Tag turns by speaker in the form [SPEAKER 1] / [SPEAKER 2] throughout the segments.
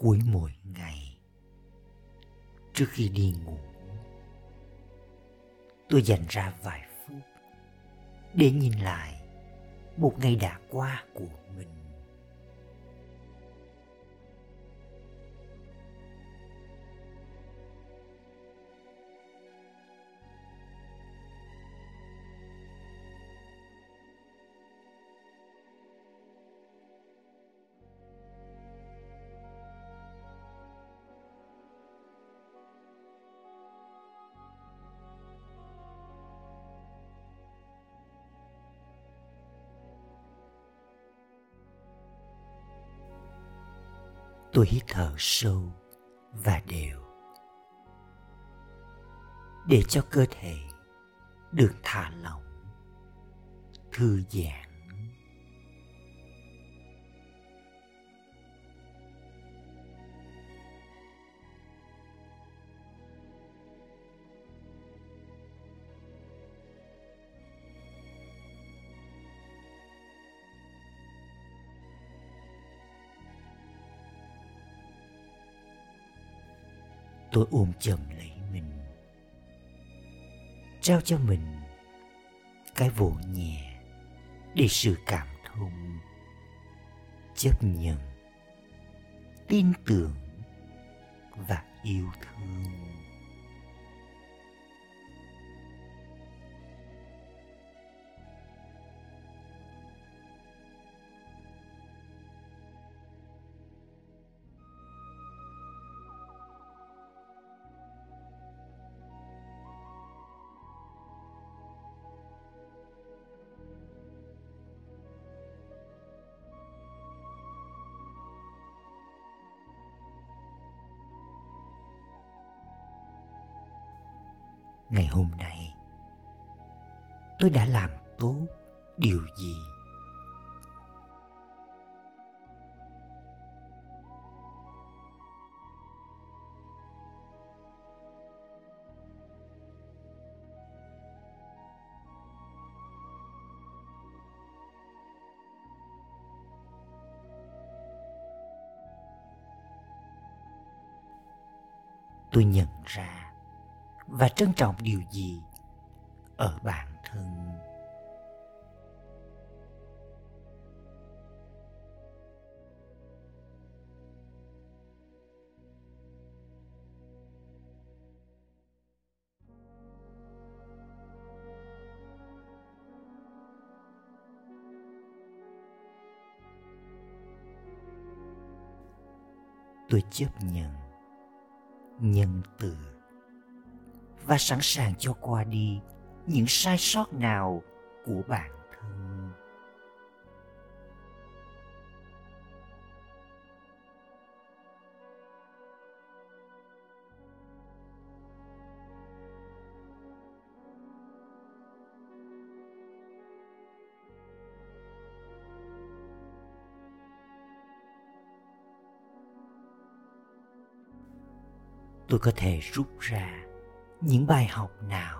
[SPEAKER 1] cuối mỗi ngày. Trước khi đi ngủ, tôi dành ra vài phút để nhìn lại một ngày đã qua của tôi hít thở sâu và đều. Để cho cơ thể được thả lỏng, thư giãn tôi ôm chầm lấy mình. Trao cho mình cái vỗ nhẹ để sự cảm thông, chấp nhận, tin tưởng và yêu thương. Ngày hôm nay tôi đã làm tốt điều gì? Tôi nhận ra và trân trọng điều gì ở bản thân? Tôi chấp nhận nhân từ và sẵn sàng cho qua đi những sai sót nào của bản thân. Tôi có thể rút ra những bài học nào?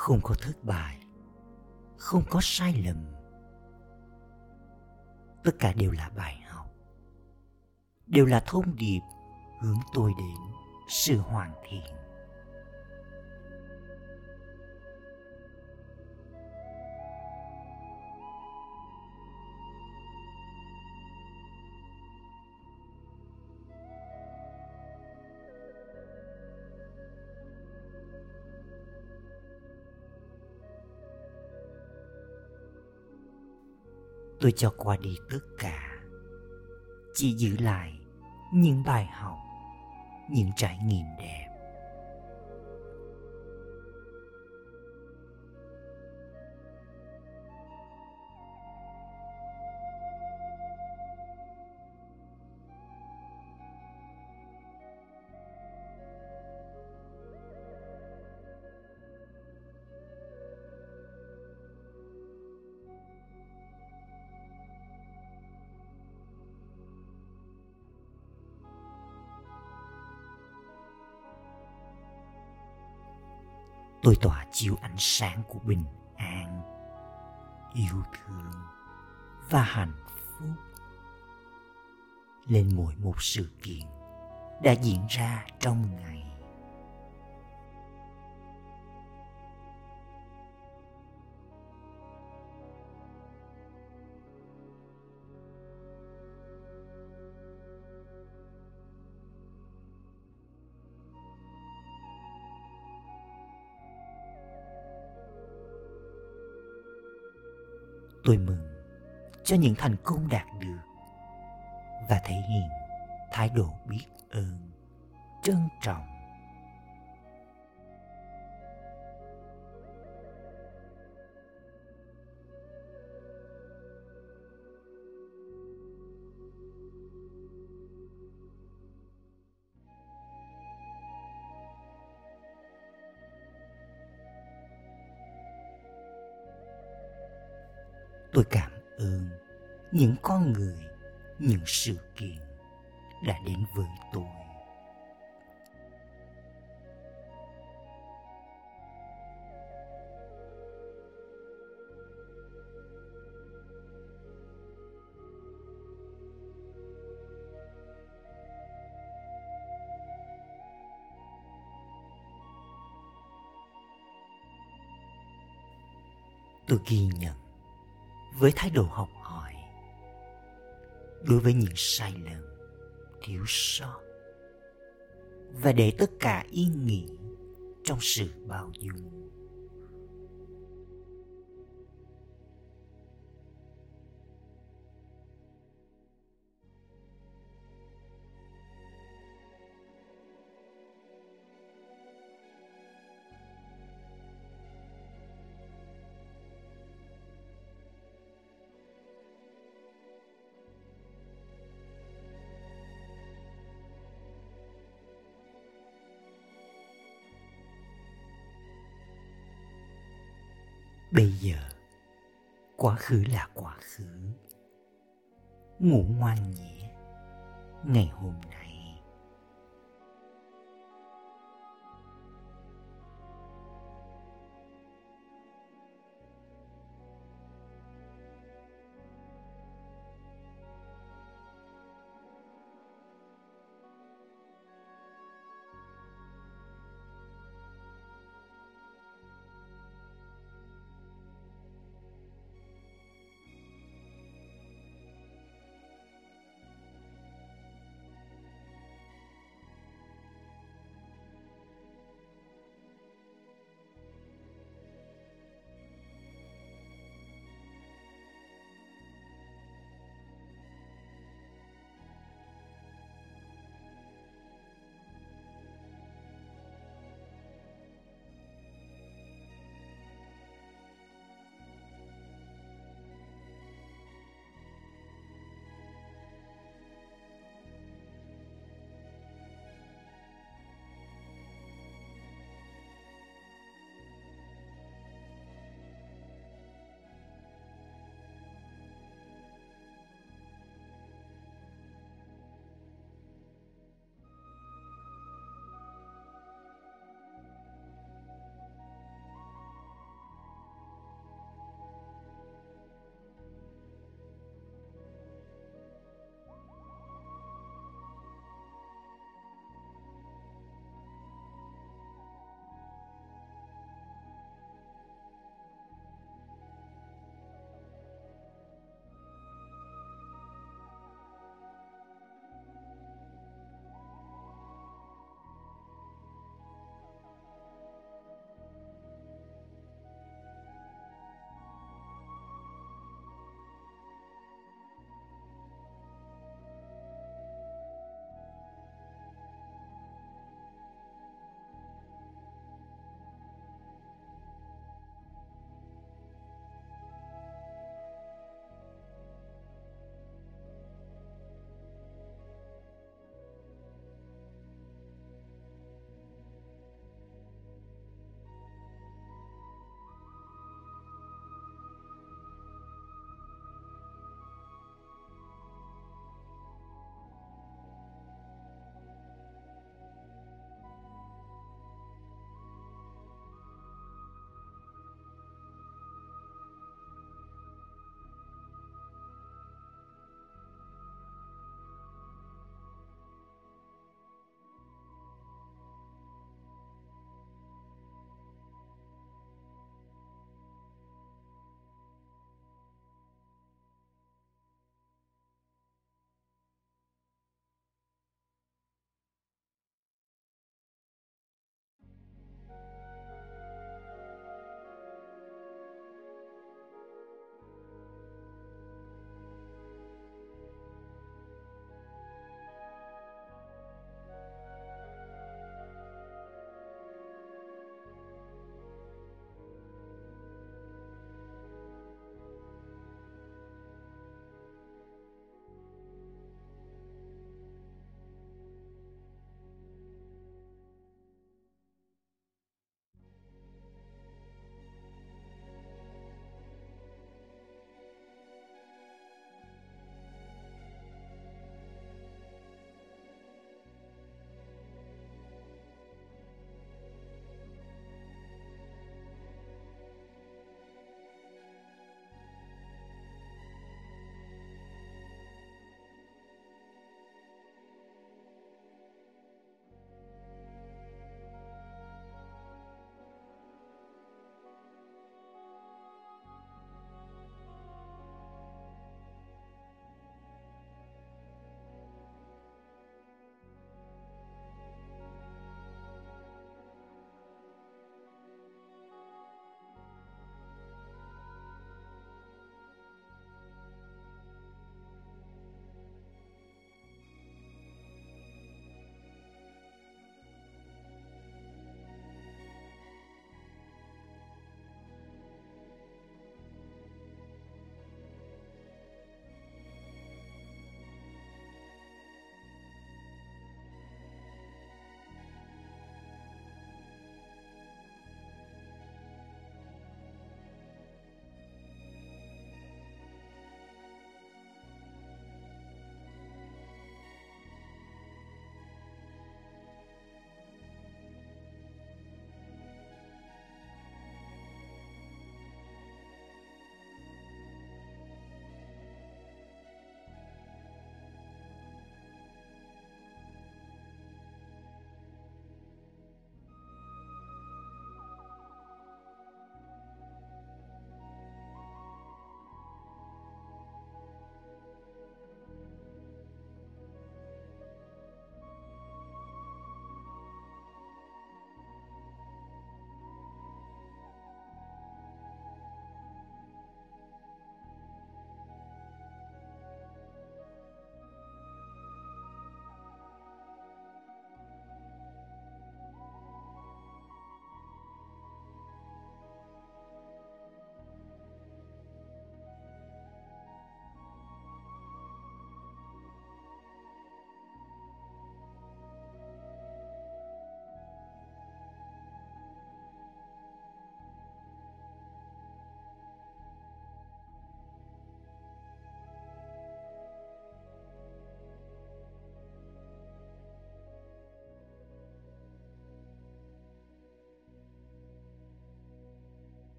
[SPEAKER 1] Không có thất bại, không có sai lầm. Tất cả đều là bài học, đều là thông điệp hướng tôi đến sự hoàn thiện. Tôi cho qua đi tất cả. Chỉ giữ lại những bài học, những trải nghiệm đẹp. Tôi tỏa chiếu ánh sáng của bình an, yêu thương và hạnh phúc. Lên mỗi một sự kiện đã diễn ra trong ngày tôi mừng cho những thành công đạt được và thể hiện thái độ biết ơn, trân trọng tôi cảm ơn những con người, những sự kiện đã đến với tôi. Tôi ghi nhận với thái độ học hỏi, đối với những sai lầm, thiếu sót, và để tất cả yên nghỉ trong sự bao dung bây giờ quá khứ là quá khứ. Ngủ ngoan nhé ngày hôm nay.